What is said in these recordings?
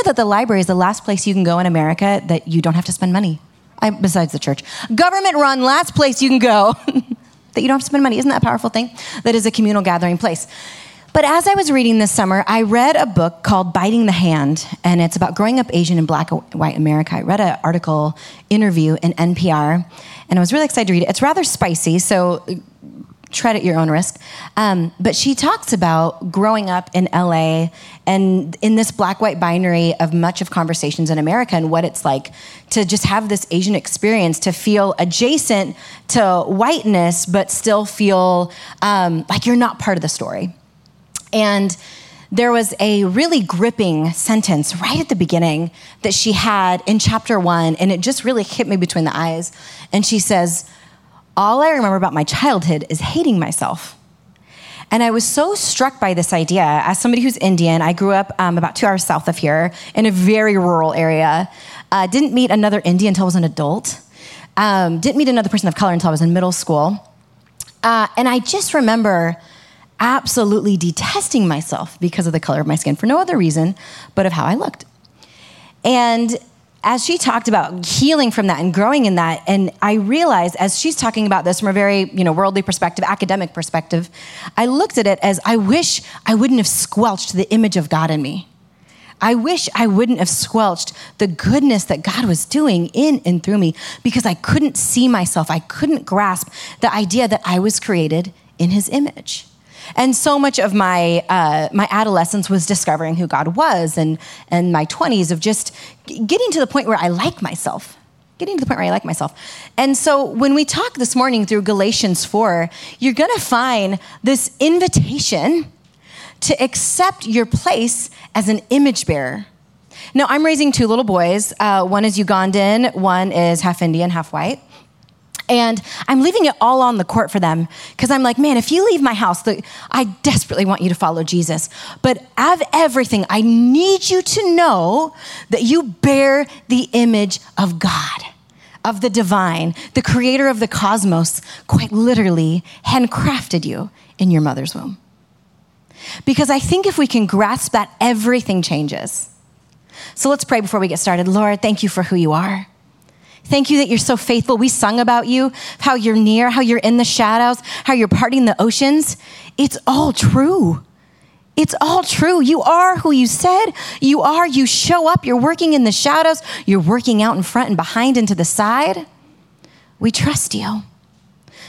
Know that the library is the last place you can go in America that you don't have to spend money? I, besides the church. Government run, last place you can go that you don't have to spend money. Isn't that a powerful thing? That is a communal gathering place. But as I was reading this summer, I read a book called Biting the Hand, and it's about growing up Asian in black and white America. I read an article interview in NPR, and I was really excited to read it. It's rather spicy, so tread at your own risk. Um, but she talks about growing up in LA and in this black white binary of much of conversations in America and what it's like to just have this Asian experience, to feel adjacent to whiteness, but still feel um, like you're not part of the story. And there was a really gripping sentence right at the beginning that she had in chapter one, and it just really hit me between the eyes. And she says, All I remember about my childhood is hating myself. And I was so struck by this idea. As somebody who's Indian, I grew up um, about two hours south of here in a very rural area. Uh, didn't meet another Indian until I was an adult. Um, didn't meet another person of color until I was in middle school. Uh, and I just remember absolutely detesting myself because of the color of my skin for no other reason but of how I looked. And as she talked about healing from that and growing in that, and I realized as she's talking about this from a very you know worldly perspective, academic perspective, I looked at it as I wish I wouldn't have squelched the image of God in me. I wish I wouldn't have squelched the goodness that God was doing in and through me because I couldn't see myself. I couldn't grasp the idea that I was created in His image. And so much of my uh, my adolescence was discovering who God was, and and my twenties of just getting to the point where I like myself, getting to the point where I like myself. And so when we talk this morning through Galatians four, you're to find this invitation to accept your place as an image bearer. Now I'm raising two little boys. Uh, one is Ugandan, one is half Indian, half white. And I'm leaving it all on the court for them because I'm like, man, if you leave my house, the, I desperately want you to follow Jesus. But of everything, I need you to know that you bear the image of God, of the divine, the creator of the cosmos, quite literally handcrafted you in your mother's womb. Because I think if we can grasp that, everything changes. So let's pray before we get started. Lord, thank you for who you are. Thank you that you're so faithful. We sung about you, how you're near, how you're in the shadows, how you're parting the oceans. It's all true. It's all true. You are who you said you are. You show up. You're working in the shadows. You're working out in front and behind and to the side. We trust you.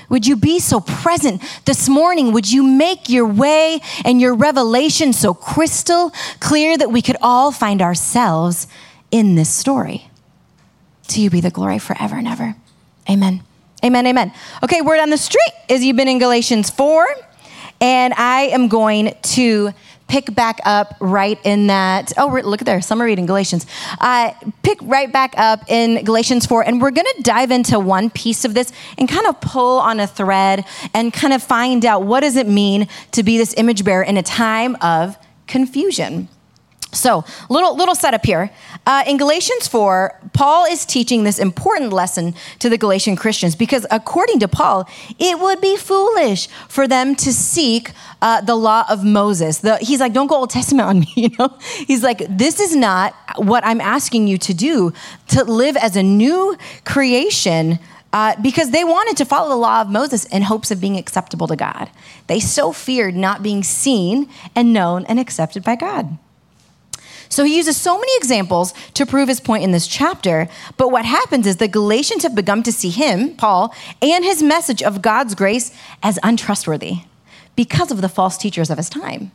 Would you be so present this morning? Would you make your way and your revelation so crystal clear that we could all find ourselves in this story? To you be the glory forever and ever. Amen. Amen. Amen. Okay, word on the street is you've been in Galatians 4, and I am going to pick back up right in that. Oh, look at there, summer reading Galatians. Uh, pick right back up in Galatians 4, and we're going to dive into one piece of this and kind of pull on a thread and kind of find out what does it mean to be this image bearer in a time of confusion. So, little little setup here. Uh, in Galatians 4, Paul is teaching this important lesson to the Galatian Christians because, according to Paul, it would be foolish for them to seek uh, the law of Moses. The, he's like, don't go Old Testament on me, you know? He's like, this is not what I'm asking you to do, to live as a new creation. Uh, because they wanted to follow the law of Moses in hopes of being acceptable to God. They so feared not being seen and known and accepted by God. So he uses so many examples to prove his point in this chapter. But what happens is the Galatians have begun to see him, Paul, and his message of God's grace as untrustworthy because of the false teachers of his time.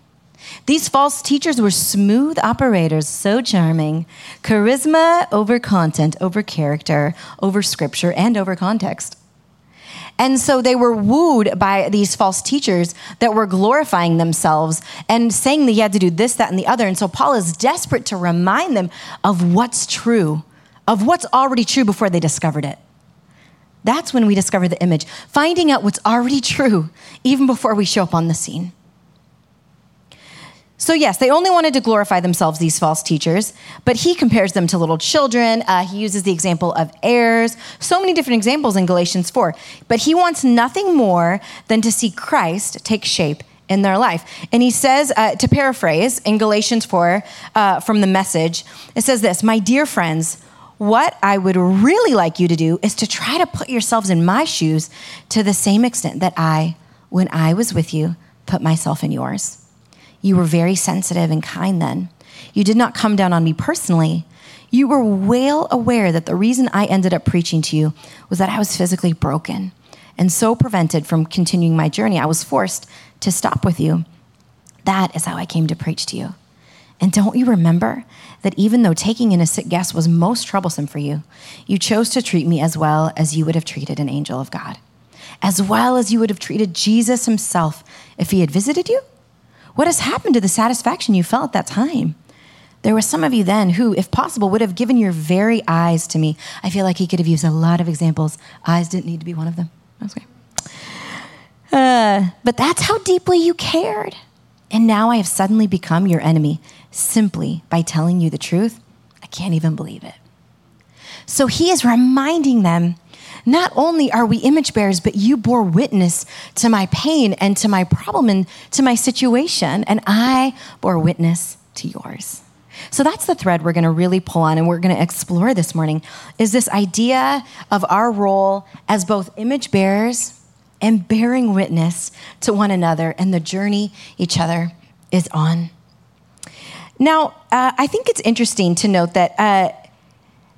These false teachers were smooth operators, so charming. Charisma over content, over character, over scripture, and over context. And so they were wooed by these false teachers that were glorifying themselves and saying that you had to do this, that, and the other. And so Paul is desperate to remind them of what's true, of what's already true before they discovered it. That's when we discover the image, finding out what's already true even before we show up on the scene. So, yes, they only wanted to glorify themselves, these false teachers, but he compares them to little children. Uh, he uses the example of heirs, so many different examples in Galatians 4. But he wants nothing more than to see Christ take shape in their life. And he says, uh, to paraphrase in Galatians 4 uh, from the message, it says this My dear friends, what I would really like you to do is to try to put yourselves in my shoes to the same extent that I, when I was with you, put myself in yours. You were very sensitive and kind then. You did not come down on me personally. You were well aware that the reason I ended up preaching to you was that I was physically broken and so prevented from continuing my journey, I was forced to stop with you. That is how I came to preach to you. And don't you remember that even though taking in a sick guest was most troublesome for you, you chose to treat me as well as you would have treated an angel of God, as well as you would have treated Jesus himself if he had visited you? What has happened to the satisfaction you felt at that time? There were some of you then who, if possible, would have given your very eyes to me. I feel like he could have used a lot of examples. Eyes didn't need to be one of them. That's okay. Uh, but that's how deeply you cared. And now I have suddenly become your enemy simply by telling you the truth. I can't even believe it. So he is reminding them not only are we image bearers, but you bore witness to my pain and to my problem and to my situation, and I bore witness to yours. So that's the thread we're going to really pull on and we're going to explore this morning is this idea of our role as both image bearers and bearing witness to one another and the journey each other is on. Now, uh, I think it's interesting to note that uh,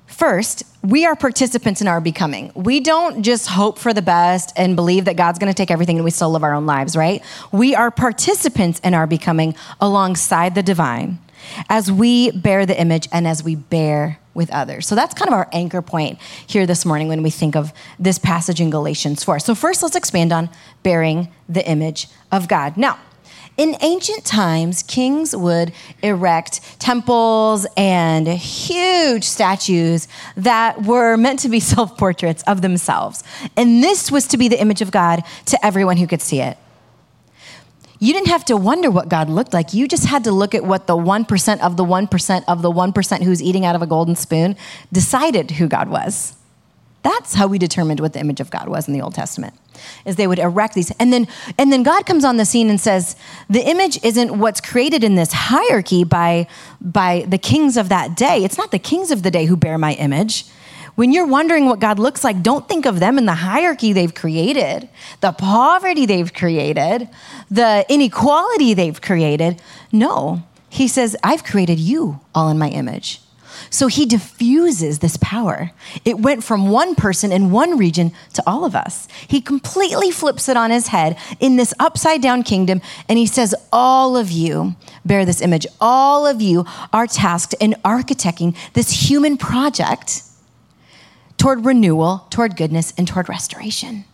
First, we are participants in our becoming. We don't just hope for the best and believe that God's going to take everything and we still live our own lives, right? We are participants in our becoming alongside the divine as we bear the image and as we bear with others. So that's kind of our anchor point here this morning when we think of this passage in Galatians 4. So, first, let's expand on bearing the image of God. Now, in ancient times, kings would erect temples and huge statues that were meant to be self portraits of themselves. And this was to be the image of God to everyone who could see it. You didn't have to wonder what God looked like. You just had to look at what the 1% of the 1% of the 1% who's eating out of a golden spoon decided who God was. That's how we determined what the image of God was in the Old Testament. Is they would erect these and then and then God comes on the scene and says, "The image isn't what's created in this hierarchy by by the kings of that day. It's not the kings of the day who bear my image." When you're wondering what God looks like, don't think of them in the hierarchy they've created, the poverty they've created, the inequality they've created. No, he says, I've created you all in my image. So he diffuses this power. It went from one person in one region to all of us. He completely flips it on his head in this upside down kingdom, and he says, All of you bear this image. All of you are tasked in architecting this human project toward renewal, toward goodness, and toward restoration.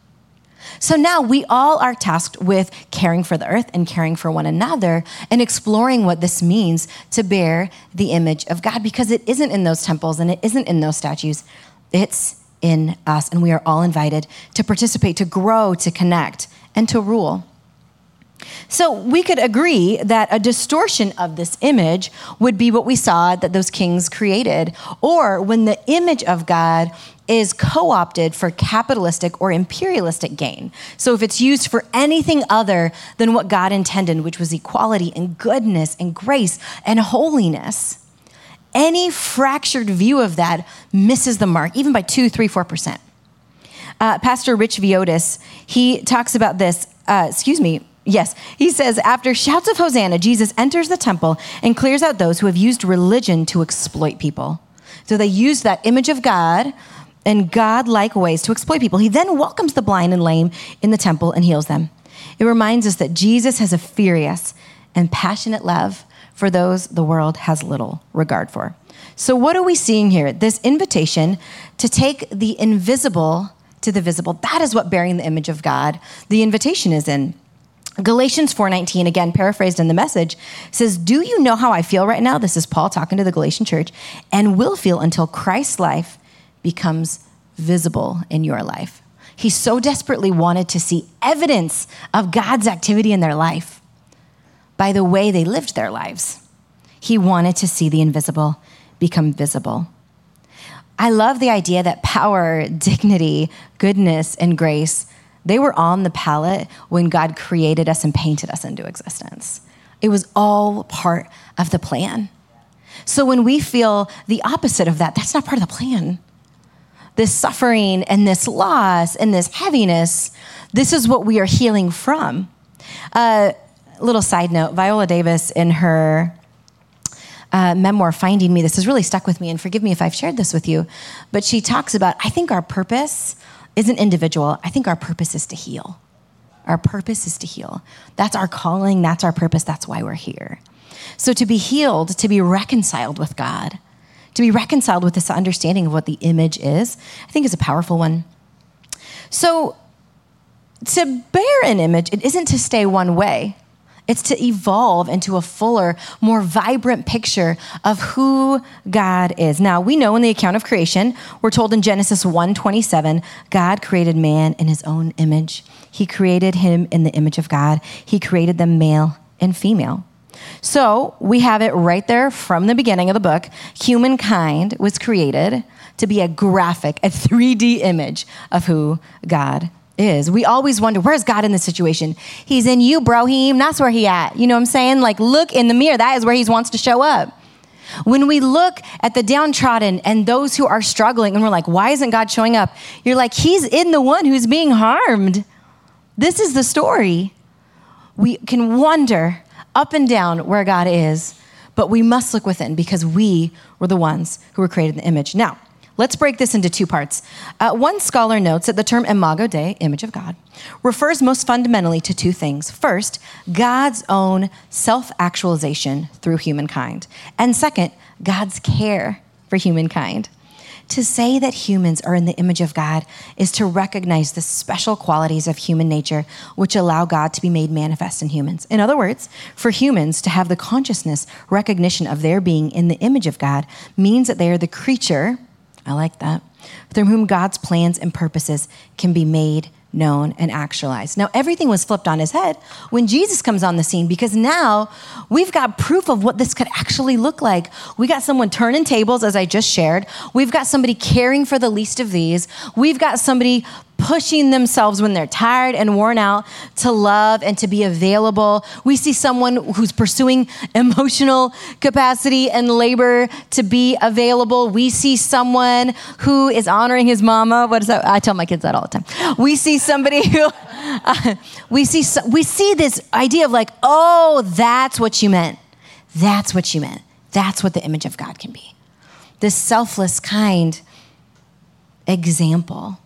So now we all are tasked with caring for the earth and caring for one another and exploring what this means to bear the image of God because it isn't in those temples and it isn't in those statues. It's in us. And we are all invited to participate, to grow, to connect, and to rule. So we could agree that a distortion of this image would be what we saw that those kings created, or when the image of God is co opted for capitalistic or imperialistic gain. So if it's used for anything other than what God intended, which was equality and goodness and grace and holiness, any fractured view of that misses the mark, even by two, three, four percent. Uh, Pastor Rich Villodas, he talks about this, uh, excuse me, Yes, he says, after shouts of Hosanna, Jesus enters the temple and clears out those who have used religion to exploit people. So they used that image of God and God like ways to exploit people. He then welcomes the blind and lame in the temple and heals them. It reminds us that Jesus has a furious and passionate love for those the world has little regard for. So, what are we seeing here? This invitation to take the invisible to the visible. That is what bearing the image of God, the invitation is in. Galatians 4:19 again paraphrased in the message says, "Do you know how I feel right now?" This is Paul talking to the Galatian church, and will feel until Christ's life becomes visible in your life. He so desperately wanted to see evidence of God's activity in their life by the way they lived their lives. He wanted to see the invisible become visible. I love the idea that power, dignity, goodness, and grace, they were on the palette when God created us and painted us into existence. It was all part of the plan. So when we feel the opposite of that, that's not part of the plan. This suffering and this loss and this heaviness, this is what we are healing from. Uh, little side note Viola Davis, in her uh, memoir, Finding Me. This has really stuck with me, and forgive me if I've shared this with you. But she talks about I think our purpose isn't individual, I think our purpose is to heal. Our purpose is to heal. That's our calling, that's our purpose, that's why we're here. So to be healed, to be reconciled with God, to be reconciled with this understanding of what the image is, I think is a powerful one. So to bear an image, it isn't to stay one way. It's to evolve into a fuller, more vibrant picture of who God is. Now, we know in the account of creation, we're told in Genesis 1:27, God created man in his own image. He created him in the image of God. He created them male and female. So, we have it right there from the beginning of the book. Humankind was created to be a graphic, a 3D image of who God is. We always wonder, where's God in this situation? He's in you, brohim. That's where he at. You know what I'm saying? Like, look in the mirror. That is where he wants to show up. When we look at the downtrodden and those who are struggling, and we're like, why isn't God showing up? You're like, he's in the one who's being harmed. This is the story. We can wonder up and down where God is, but we must look within because we were the ones who were created in the image. Now, Let's break this into two parts. Uh, one scholar notes that the term imago Dei, image of God, refers most fundamentally to two things. First, God's own self actualization through humankind. And second, God's care for humankind. To say that humans are in the image of God is to recognize the special qualities of human nature which allow God to be made manifest in humans. In other words, for humans to have the consciousness, recognition of their being in the image of God means that they are the creature I like that. Through whom God's plans and purposes can be made known and actualized. Now, everything was flipped on his head when Jesus comes on the scene because now we've got proof of what this could actually look like. We got someone turning tables, as I just shared. We've got somebody caring for the least of these. We've got somebody pushing themselves when they're tired and worn out to love and to be available. We see someone who's pursuing emotional capacity and labor to be available. We see someone who is honoring his mama. What is that? I tell my kids that all the time. We see somebody who uh, we see we see this idea of like, "Oh, that's what you meant. That's what you meant. That's what the image of God can be." This selfless kind example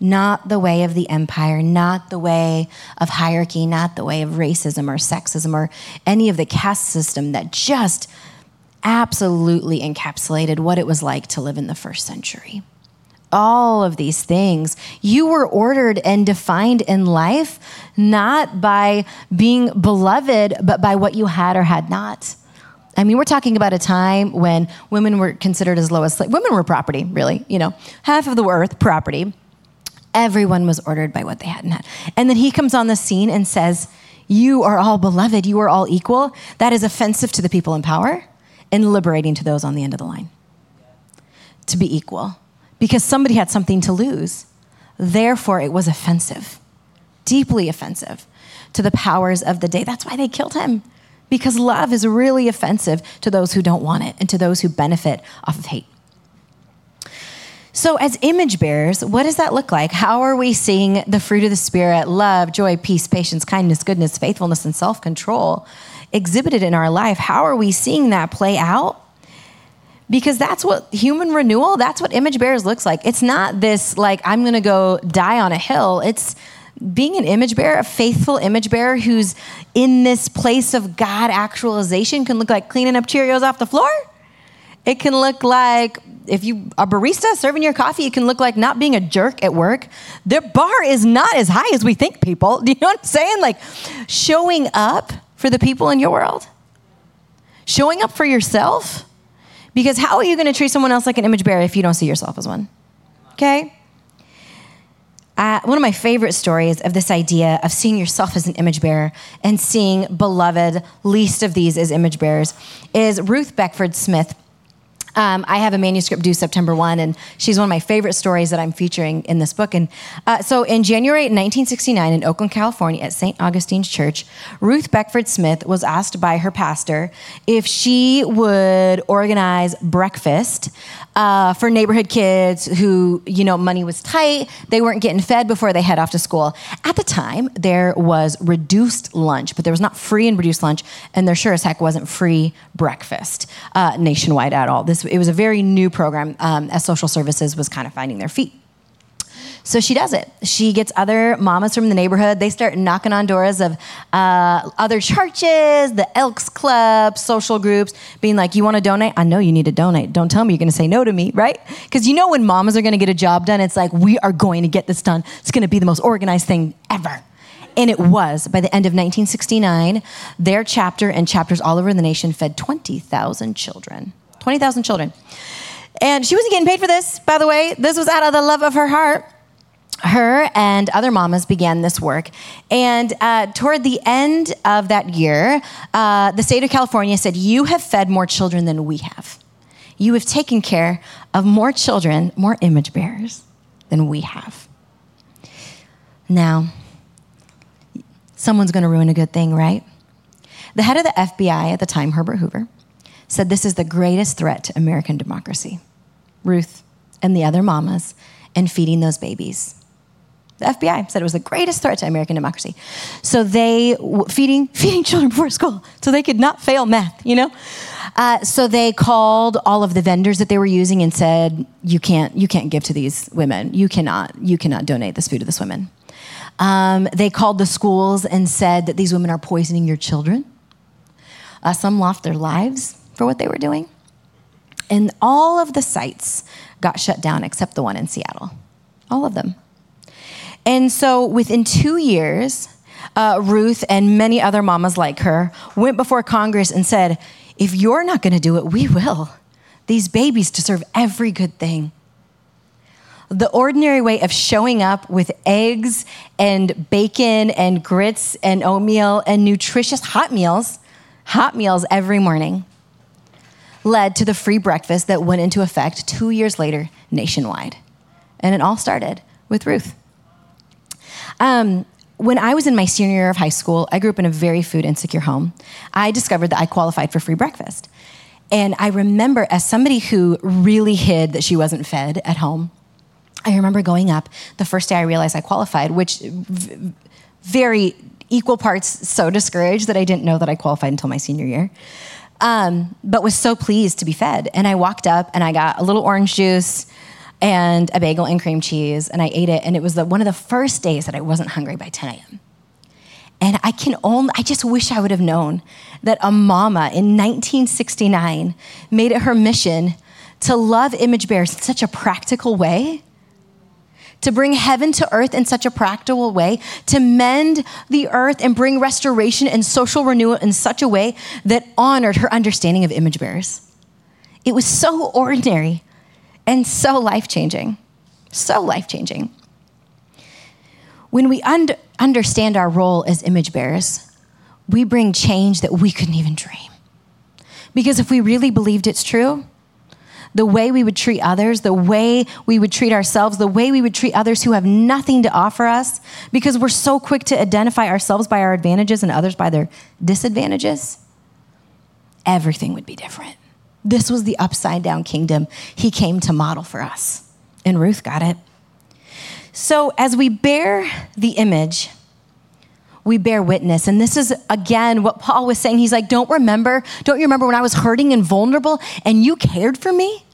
not the way of the empire, not the way of hierarchy, not the way of racism or sexism or any of the caste system that just absolutely encapsulated what it was like to live in the first century. All of these things, you were ordered and defined in life not by being beloved, but by what you had or had not. I mean, we're talking about a time when women were considered as low as slaves. Women were property, really. You know, half of the earth property. Everyone was ordered by what they hadn't had. And then he comes on the scene and says, You are all beloved, you are all equal. That is offensive to the people in power and liberating to those on the end of the line. To be equal, because somebody had something to lose. Therefore, it was offensive, deeply offensive to the powers of the day. That's why they killed him, because love is really offensive to those who don't want it and to those who benefit off of hate. So, as image bearers, what does that look like? How are we seeing the fruit of the Spirit love, joy, peace, patience, kindness, goodness, faithfulness, and self control exhibited in our life? How are we seeing that play out? Because that's what human renewal, that's what image bearers looks like. It's not this like, I'm gonna go die on a hill. It's being an image bearer, a faithful image bearer who's in this place of God actualization can look like cleaning up Cheerios off the floor It can look like if you are a barista serving your coffee, it can look like not being a jerk at work. Their bar is not as high as we think, people. Do you know what I'm saying? Like showing up for the people in your world, showing up for yourself. Because how are you going to treat someone else like an image bearer if you don't see yourself as one? Okay? Uh, one of my favorite stories of this idea of seeing yourself as an image bearer and seeing beloved, least of these as image bearers, is Ruth Beckford Smith. Um, I have a manuscript due September 1, and she's one of my favorite stories that I'm featuring in this book. And uh, so in January 1969 in Oakland, California, at St. Augustine's Church, Ruth Beckford Smith was asked by her pastor if she would organize breakfast uh, for neighborhood kids who, you know, money was tight. They weren't getting fed before they head off to school. At the time, there was reduced lunch, but there was not free and reduced lunch, and there sure as heck wasn't free breakfast uh, nationwide at all. This it was a very new program um, as social services was kind of finding their feet. So she does it. She gets other mamas from the neighborhood. They start knocking on doors of uh, other churches, the Elks Club, social groups, being like, You want to donate? I know you need to donate. Don't tell me you're going to say no to me, right? Because you know when mamas are going to get a job done, it's like, We are going to get this done. It's going to be the most organized thing ever. And it was. By the end of 1969, their chapter and chapters all over the nation fed 20,000 children. 20,000 children. And she wasn't getting paid for this, by the way. This was out of the love of her heart her and other mamas began this work. And uh, toward the end of that year, uh, the state of California said, You have fed more children than we have. You have taken care of more children, more image bearers than we have. Now, someone's going to ruin a good thing, right? The head of the FBI at the time, Herbert Hoover, said this is the greatest threat to American democracy. Ruth and the other mamas and feeding those babies. The FBI said it was the greatest threat to American democracy. So they feeding feeding children before school, so they could not fail math. You know, uh, so they called all of the vendors that they were using and said, "You can't you can't give to these women. You cannot you cannot donate this food to this women." Um, they called the schools and said that these women are poisoning your children. Uh, some lost their lives for what they were doing, and all of the sites got shut down except the one in Seattle. All of them. And so within two years, uh, Ruth and many other mamas like her went before Congress and said, if you're not going to do it, we will. These babies deserve every good thing. The ordinary way of showing up with eggs and bacon and grits and oatmeal and nutritious hot meals, hot meals every morning, led to the free breakfast that went into effect two years later nationwide. And it all started with Ruth. Um, when I was in my senior year of high school, I grew up in a very food insecure home. I discovered that I qualified for free breakfast. And I remember, as somebody who really hid that she wasn't fed at home, I remember going up the first day I realized I qualified, which v- very equal parts so discouraged that I didn't know that I qualified until my senior year. Um, but was so pleased to be fed. And I walked up and I got a little orange juice, and a bagel and cream cheese, and I ate it. And it was the, one of the first days that I wasn't hungry by 10 a.m. And I can only, I just wish I would have known that a mama in 1969 made it her mission to love image bearers in such a practical way, to bring heaven to earth in such a practical way, to mend the earth and bring restoration and social renewal in such a way that honored her understanding of image bearers. It was so ordinary and so life changing. So life changing. When we un- understand our role as image bearers, we bring change that we couldn't even dream. Because if we really believed it's true, the way we would treat others, the way we would treat ourselves, the way we would treat others who have nothing to offer us, because we're so quick to identify ourselves by our advantages and others by their disadvantages, everything would be different. This was the upside down kingdom he came to model for us. And Ruth got it. So, as we bear the image, we bear witness. And this is, again, what Paul was saying. He's like, Don't remember, don't you remember when I was hurting and vulnerable and you cared for me?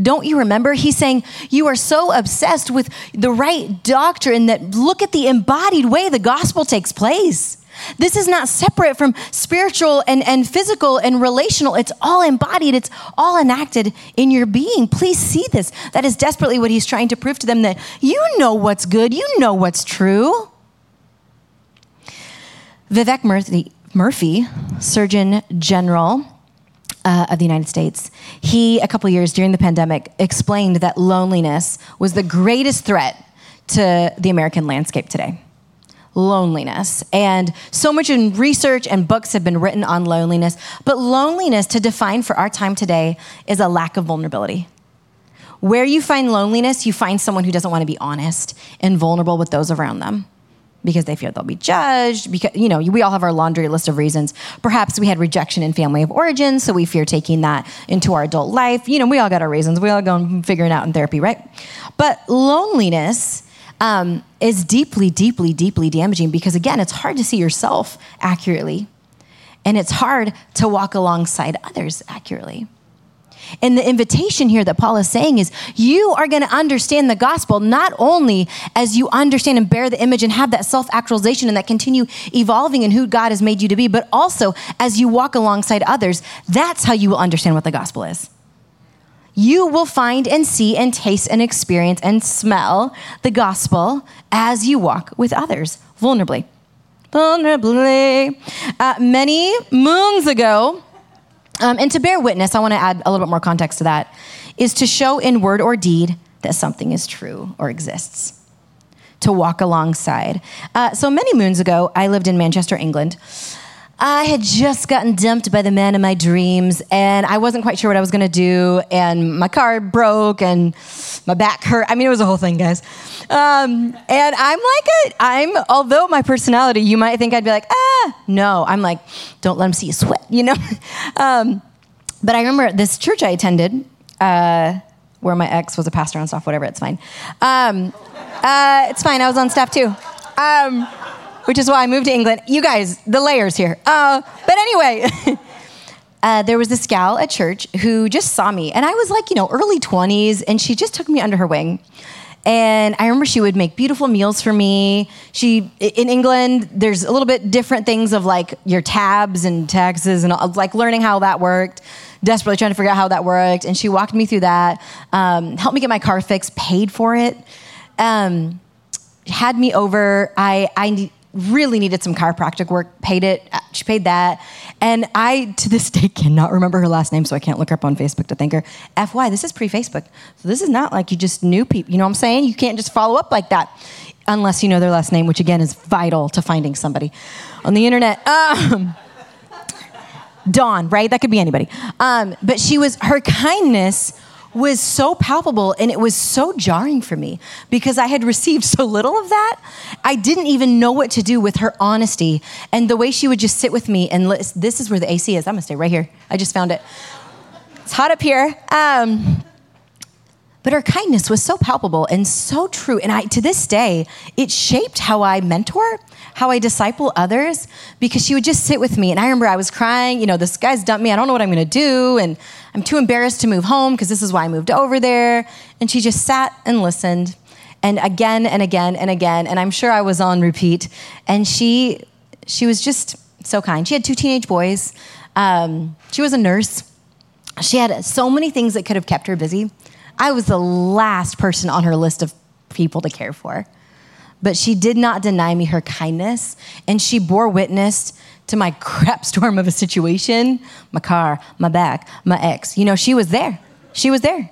Don't you remember? He's saying, You are so obsessed with the right doctrine that look at the embodied way the gospel takes place. This is not separate from spiritual and, and physical and relational. It's all embodied, it's all enacted in your being. Please see this. That is desperately what he's trying to prove to them that you know what's good, you know what's true. Vivek Murthy, Murphy, Surgeon General uh, of the United States, he, a couple years during the pandemic, explained that loneliness was the greatest threat to the American landscape today loneliness. And so much in research and books have been written on loneliness. But loneliness, to define for our time today, is a lack of vulnerability. Where you find loneliness, you find someone who doesn't want to be honest and vulnerable with those around them because they fear they'll be judged because you know we all have our laundry list of reasons. Perhaps we had rejection in family of origin so we fear taking that into our adult life. You know we all got our reasons. We all go and figure it out in therapy right? But loneliness um, is deeply, deeply, deeply damaging because, again, it's hard to see yourself accurately and it's hard to walk alongside others accurately. And the invitation here that Paul is saying is you are going to understand the gospel not only as you understand and bear the image and have that self actualization and that continue evolving in who God has made you to be, but also as you walk alongside others. That's how you will understand what the gospel is you will find and see and taste and experience and smell the gospel as you walk with others vulnerably. Vulnerably. Uh, many moons ago, um, and to bear witness, I want to add a little bit more context to that, is to show in word or deed that something is true or exists. To walk alongside. Uh, so many moons ago, I lived in Manchester, England. I had just gotten dumped by the man of my dreams, and I wasn't quite sure what I was going to do. And my car broke, and my back hurt. I mean, it was a whole thing, guys. Um, and I'm like, a, I'm. Although my personality, you might think I'd be like, ah, no. I'm like, don't let him see you sweat, you know. um, but I remember this church I attended, uh, where my ex was a pastor on staff. Whatever, it's fine. Um, uh, it's fine. I was on staff too. Um, which is why I moved to England. You guys, the layers here. Uh, but anyway, uh, there was this gal at church who just saw me, and I was like, you know, early 20s, and she just took me under her wing. And I remember she would make beautiful meals for me. She, in England, there's a little bit different things of like your tabs and taxes and all, like learning how that worked, desperately trying to figure out how that worked. And she walked me through that, um, helped me get my car fixed, paid for it, um, had me over. I, I really needed some chiropractic work, paid it, uh, she paid that. And I, to this day, cannot remember her last name, so I can't look her up on Facebook to thank her. FY, this is pre Facebook. So this is not like you just knew people. You know what I'm saying? You can't just follow up like that unless you know their last name, which again is vital to finding somebody on the internet. Um, Dawn, right? That could be anybody. Um, but she was, her kindness was so palpable and it was so jarring for me because I had received so little of that. I didn't even know what to do with her honesty and the way she would just sit with me and listen. This is where the AC is. I'm gonna stay right here. I just found it. It's hot up here. Um, but her kindness was so palpable and so true. And I, to this day, it shaped how I mentor, how I disciple others, because she would just sit with me. And I remember I was crying, you know, this guy's dumped me. I don't know what I'm going to do. And I'm too embarrassed to move home because this is why I moved over there. And she just sat and listened. And again and again and again. And I'm sure I was on repeat. And she, she was just so kind. She had two teenage boys. Um, she was a nurse. She had so many things that could have kept her busy. I was the last person on her list of people to care for. But she did not deny me her kindness, and she bore witness to my crap storm of a situation my car, my back, my ex. You know, she was there. She was there.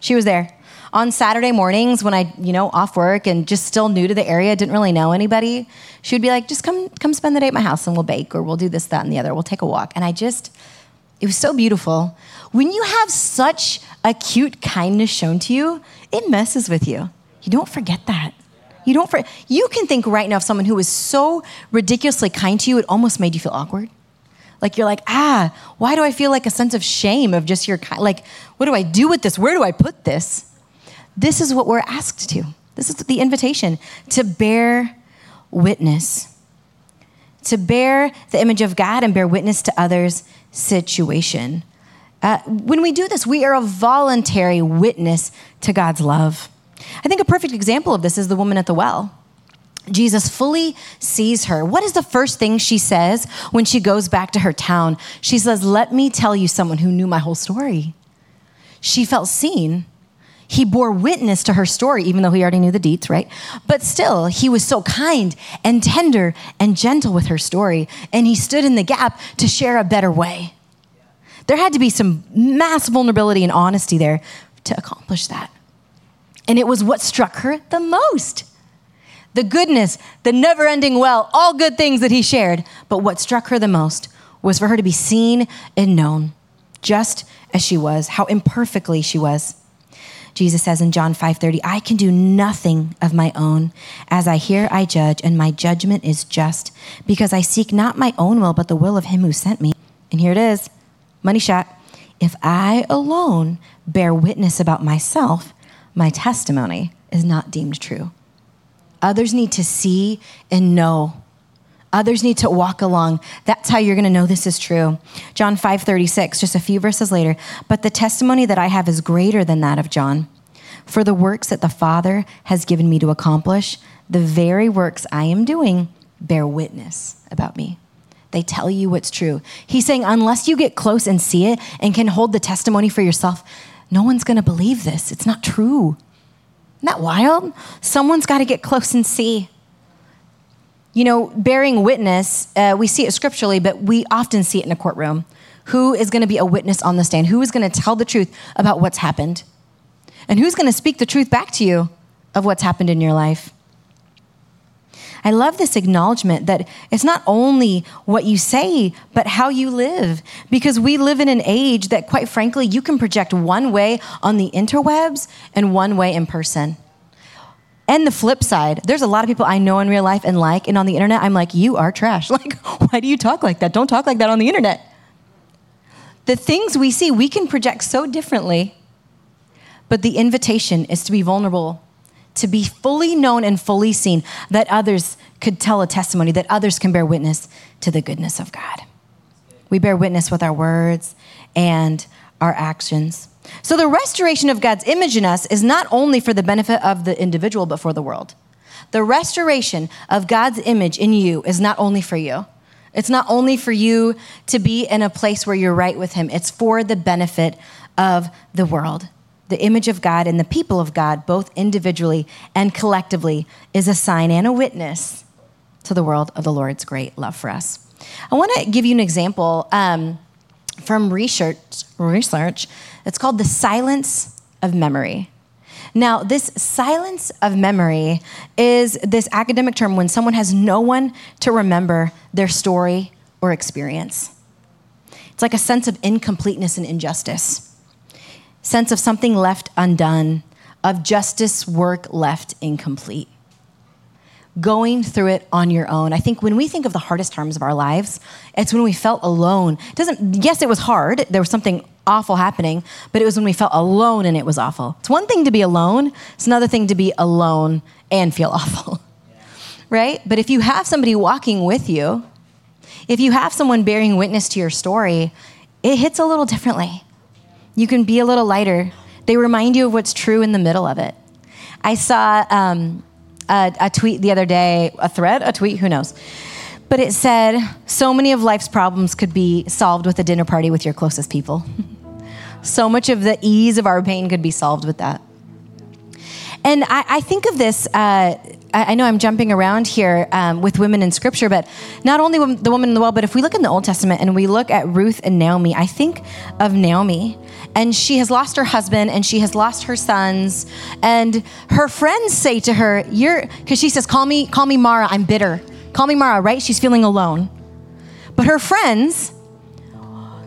She was there. On Saturday mornings when I, you know, off work and just still new to the area, didn't really know anybody, she would be like, just come come spend the day at my house and we'll bake or we'll do this, that, and the other. We'll take a walk. And I just, it was so beautiful. When you have such acute kindness shown to you, it messes with you. You don't forget that. You don't for, you can think right now of someone who was so ridiculously kind to you, it almost made you feel awkward. Like you're like, ah, why do I feel like a sense of shame of just your kind? Like, what do I do with this? Where do I put this? This is what we're asked to. This is the invitation to bear witness, to bear the image of God and bear witness to others' situation. Uh, when we do this, we are a voluntary witness to God's love. I think a perfect example of this is the woman at the well. Jesus fully sees her. What is the first thing she says when she goes back to her town? She says, Let me tell you someone who knew my whole story. She felt seen. He bore witness to her story, even though he already knew the deeds, right? But still, he was so kind and tender and gentle with her story, and he stood in the gap to share a better way. There had to be some mass vulnerability and honesty there to accomplish that. And it was what struck her the most the goodness, the never ending well, all good things that he shared. But what struck her the most was for her to be seen and known just as she was, how imperfectly she was. Jesus says in John 5:30, I can do nothing of my own. As I hear, I judge, and my judgment is just, because I seek not my own will, but the will of him who sent me. And here it is. Money shot. If I alone bear witness about myself, my testimony is not deemed true. Others need to see and know Others need to walk along. That's how you're going to know this is true. John 5:36, just a few verses later, but the testimony that I have is greater than that of John. For the works that the Father has given me to accomplish, the very works I am doing bear witness about me. They tell you what's true. He's saying, unless you get close and see it and can hold the testimony for yourself, no one's going to believe this. It's not true. Isn't that wild? Someone's got to get close and see. You know, bearing witness, uh, we see it scripturally, but we often see it in a courtroom. Who is going to be a witness on the stand? Who is going to tell the truth about what's happened? And who's going to speak the truth back to you of what's happened in your life? I love this acknowledgement that it's not only what you say, but how you live. Because we live in an age that, quite frankly, you can project one way on the interwebs and one way in person. And the flip side, there's a lot of people I know in real life and like, and on the internet, I'm like, you are trash. Like, why do you talk like that? Don't talk like that on the internet. The things we see, we can project so differently, but the invitation is to be vulnerable, to be fully known and fully seen, that others could tell a testimony, that others can bear witness to the goodness of God. We bear witness with our words and our actions. So the restoration of God's image in us is not only for the benefit of the individual, but for the world. The restoration of God's image in you is not only for you. It's not only for you to be in a place where you're right with Him, it's for the benefit of the world. The image of God and the people of God, both individually and collectively, is a sign and a witness to the world of the Lord's great love for us. I want to give you an example um, from research, research it's called the silence of memory. Now, this silence of memory is this academic term when someone has no one to remember their story or experience. It's like a sense of incompleteness and injustice, sense of something left undone, of justice work left incomplete going through it on your own. I think when we think of the hardest times of our lives, it's when we felt alone. It doesn't yes, it was hard. There was something awful happening, but it was when we felt alone and it was awful. It's one thing to be alone, it's another thing to be alone and feel awful. right? But if you have somebody walking with you, if you have someone bearing witness to your story, it hits a little differently. You can be a little lighter. They remind you of what's true in the middle of it. I saw um, a, a tweet the other day, a thread, a tweet, who knows? But it said, so many of life's problems could be solved with a dinner party with your closest people. so much of the ease of our pain could be solved with that. And I, I think of this, uh, I, know I'm jumping around here um, with women in scripture, but not only the woman in the well, but if we look in the Old Testament and we look at Ruth and Naomi, I think of Naomi. And she has lost her husband and she has lost her sons. And her friends say to her you're because she says call me call me mara i'm bitter. Call me mara right? She's feeling alone. But her friends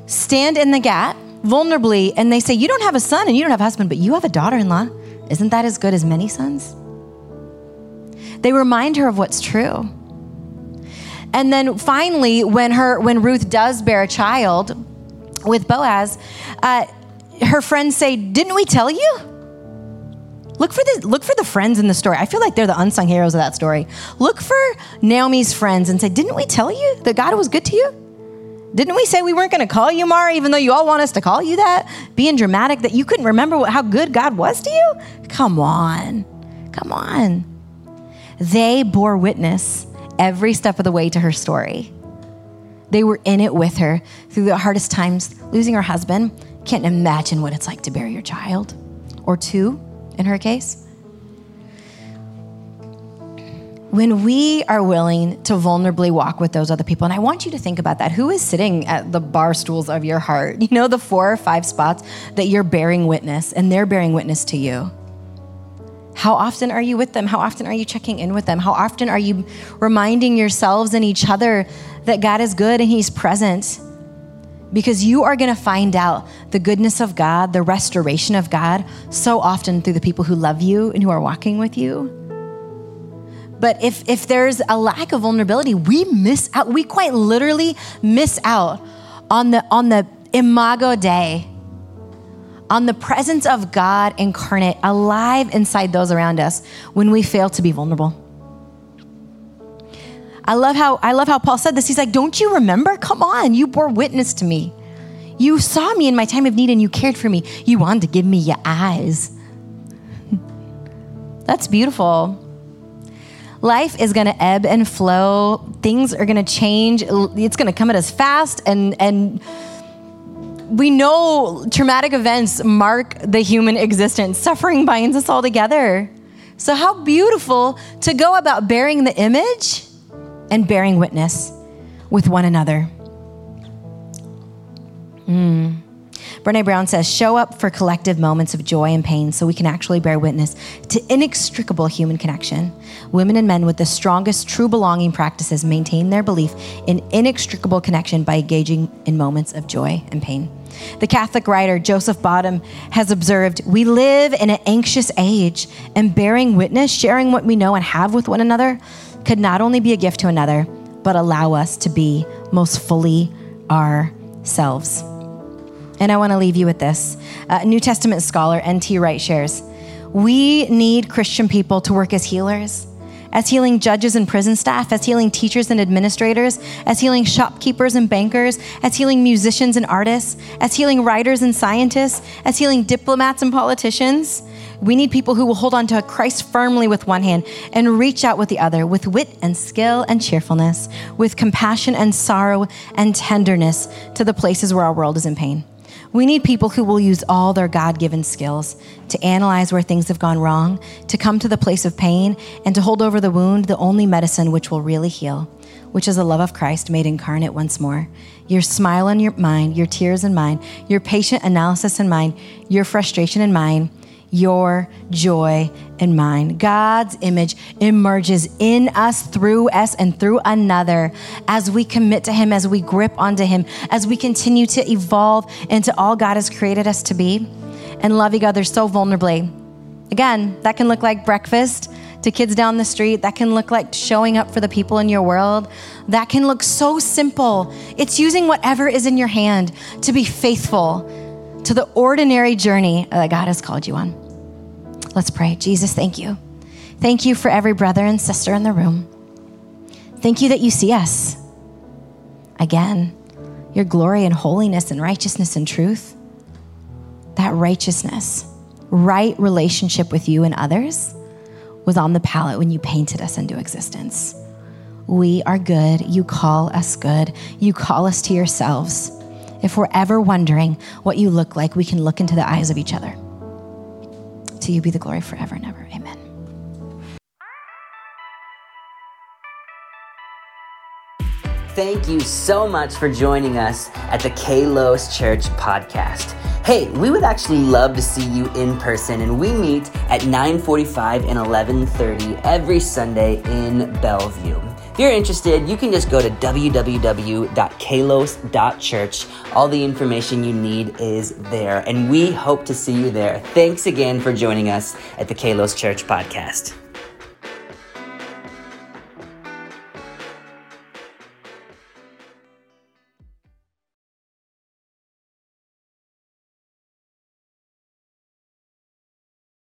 stand in the gap vulnerably and they say you don't have a son and you don't have a husband but you have a daughter-in-law isn't that as good as many sons they remind her of what's true and then finally when her when ruth does bear a child with boaz uh, her friends say, Didn't we tell you? Look for the look for the friends in the story. I feel like they're the unsung heroes of that story. Look for Naomi's friends and say, "Didn't we tell you that God was good to you? Didn't we say we weren't going to call you Mara, even though you all want us to call you that? Being dramatic that you couldn't remember what, how good God was to you? Come on, come on." They bore witness every step of the way to her story. They were in it with her through the hardest times, losing her husband. Can't imagine what it's like to bury your child, or two in her case. When we are willing to vulnerably walk with those other people, and I want you to think about that. Who is sitting at the bar stools of your heart? You know, the four or five spots that you're bearing witness and they're bearing witness to you. How often are you with them? How often are you checking in with them? How often are you reminding yourselves and each other that God is good and He's present? Because you are going to find out the goodness of God, the restoration of God, so often through the people who love you and who are walking with you. But if, if there's a lack of vulnerability, we miss out. We quite literally miss out on the, on the imago Dei, on the presence of God incarnate, alive inside those around us when we fail to be vulnerable. I love how I love how Paul said this. He's like, "Don't you remember? Come on, you bore witness to me. You saw me in my time of need and you cared for me. You wanted to give me your eyes." That's beautiful. Life is going to ebb and flow. Things are going to change. It's going to come at us fast and and we know traumatic events mark the human existence. Suffering binds us all together. So how beautiful to go about bearing the image and bearing witness with one another. Mm. Brene Brown says, show up for collective moments of joy and pain so we can actually bear witness to inextricable human connection. Women and men with the strongest true belonging practices maintain their belief in inextricable connection by engaging in moments of joy and pain. The Catholic writer Joseph Bottum has observed We live in an anxious age, and bearing witness, sharing what we know and have with one another, could not only be a gift to another, but allow us to be most fully ourselves. And I want to leave you with this. Uh, New Testament scholar N.T. Wright shares We need Christian people to work as healers, as healing judges and prison staff, as healing teachers and administrators, as healing shopkeepers and bankers, as healing musicians and artists, as healing writers and scientists, as healing diplomats and politicians. We need people who will hold on to Christ firmly with one hand and reach out with the other with wit and skill and cheerfulness, with compassion and sorrow and tenderness to the places where our world is in pain. We need people who will use all their God given skills to analyze where things have gone wrong, to come to the place of pain, and to hold over the wound the only medicine which will really heal, which is the love of Christ made incarnate once more. Your smile in your mind, your tears in mine, your patient analysis in mine, your frustration in mine, your joy and mine. God's image emerges in us, through us, and through another as we commit to Him, as we grip onto Him, as we continue to evolve into all God has created us to be and loving others so vulnerably. Again, that can look like breakfast to kids down the street. That can look like showing up for the people in your world. That can look so simple. It's using whatever is in your hand to be faithful to the ordinary journey that God has called you on. Let's pray. Jesus, thank you. Thank you for every brother and sister in the room. Thank you that you see us. Again, your glory and holiness and righteousness and truth. That righteousness, right relationship with you and others was on the palette when you painted us into existence. We are good. You call us good. You call us to yourselves. If we're ever wondering what you look like, we can look into the eyes of each other. To you be the glory forever and ever. Amen. Thank you so much for joining us at the Kalos Church podcast. Hey, we would actually love to see you in person, and we meet at 9:45 and 11:30 every Sunday in Bellevue. If you're interested, you can just go to www.kalos.church. All the information you need is there, and we hope to see you there. Thanks again for joining us at the Kalos Church podcast.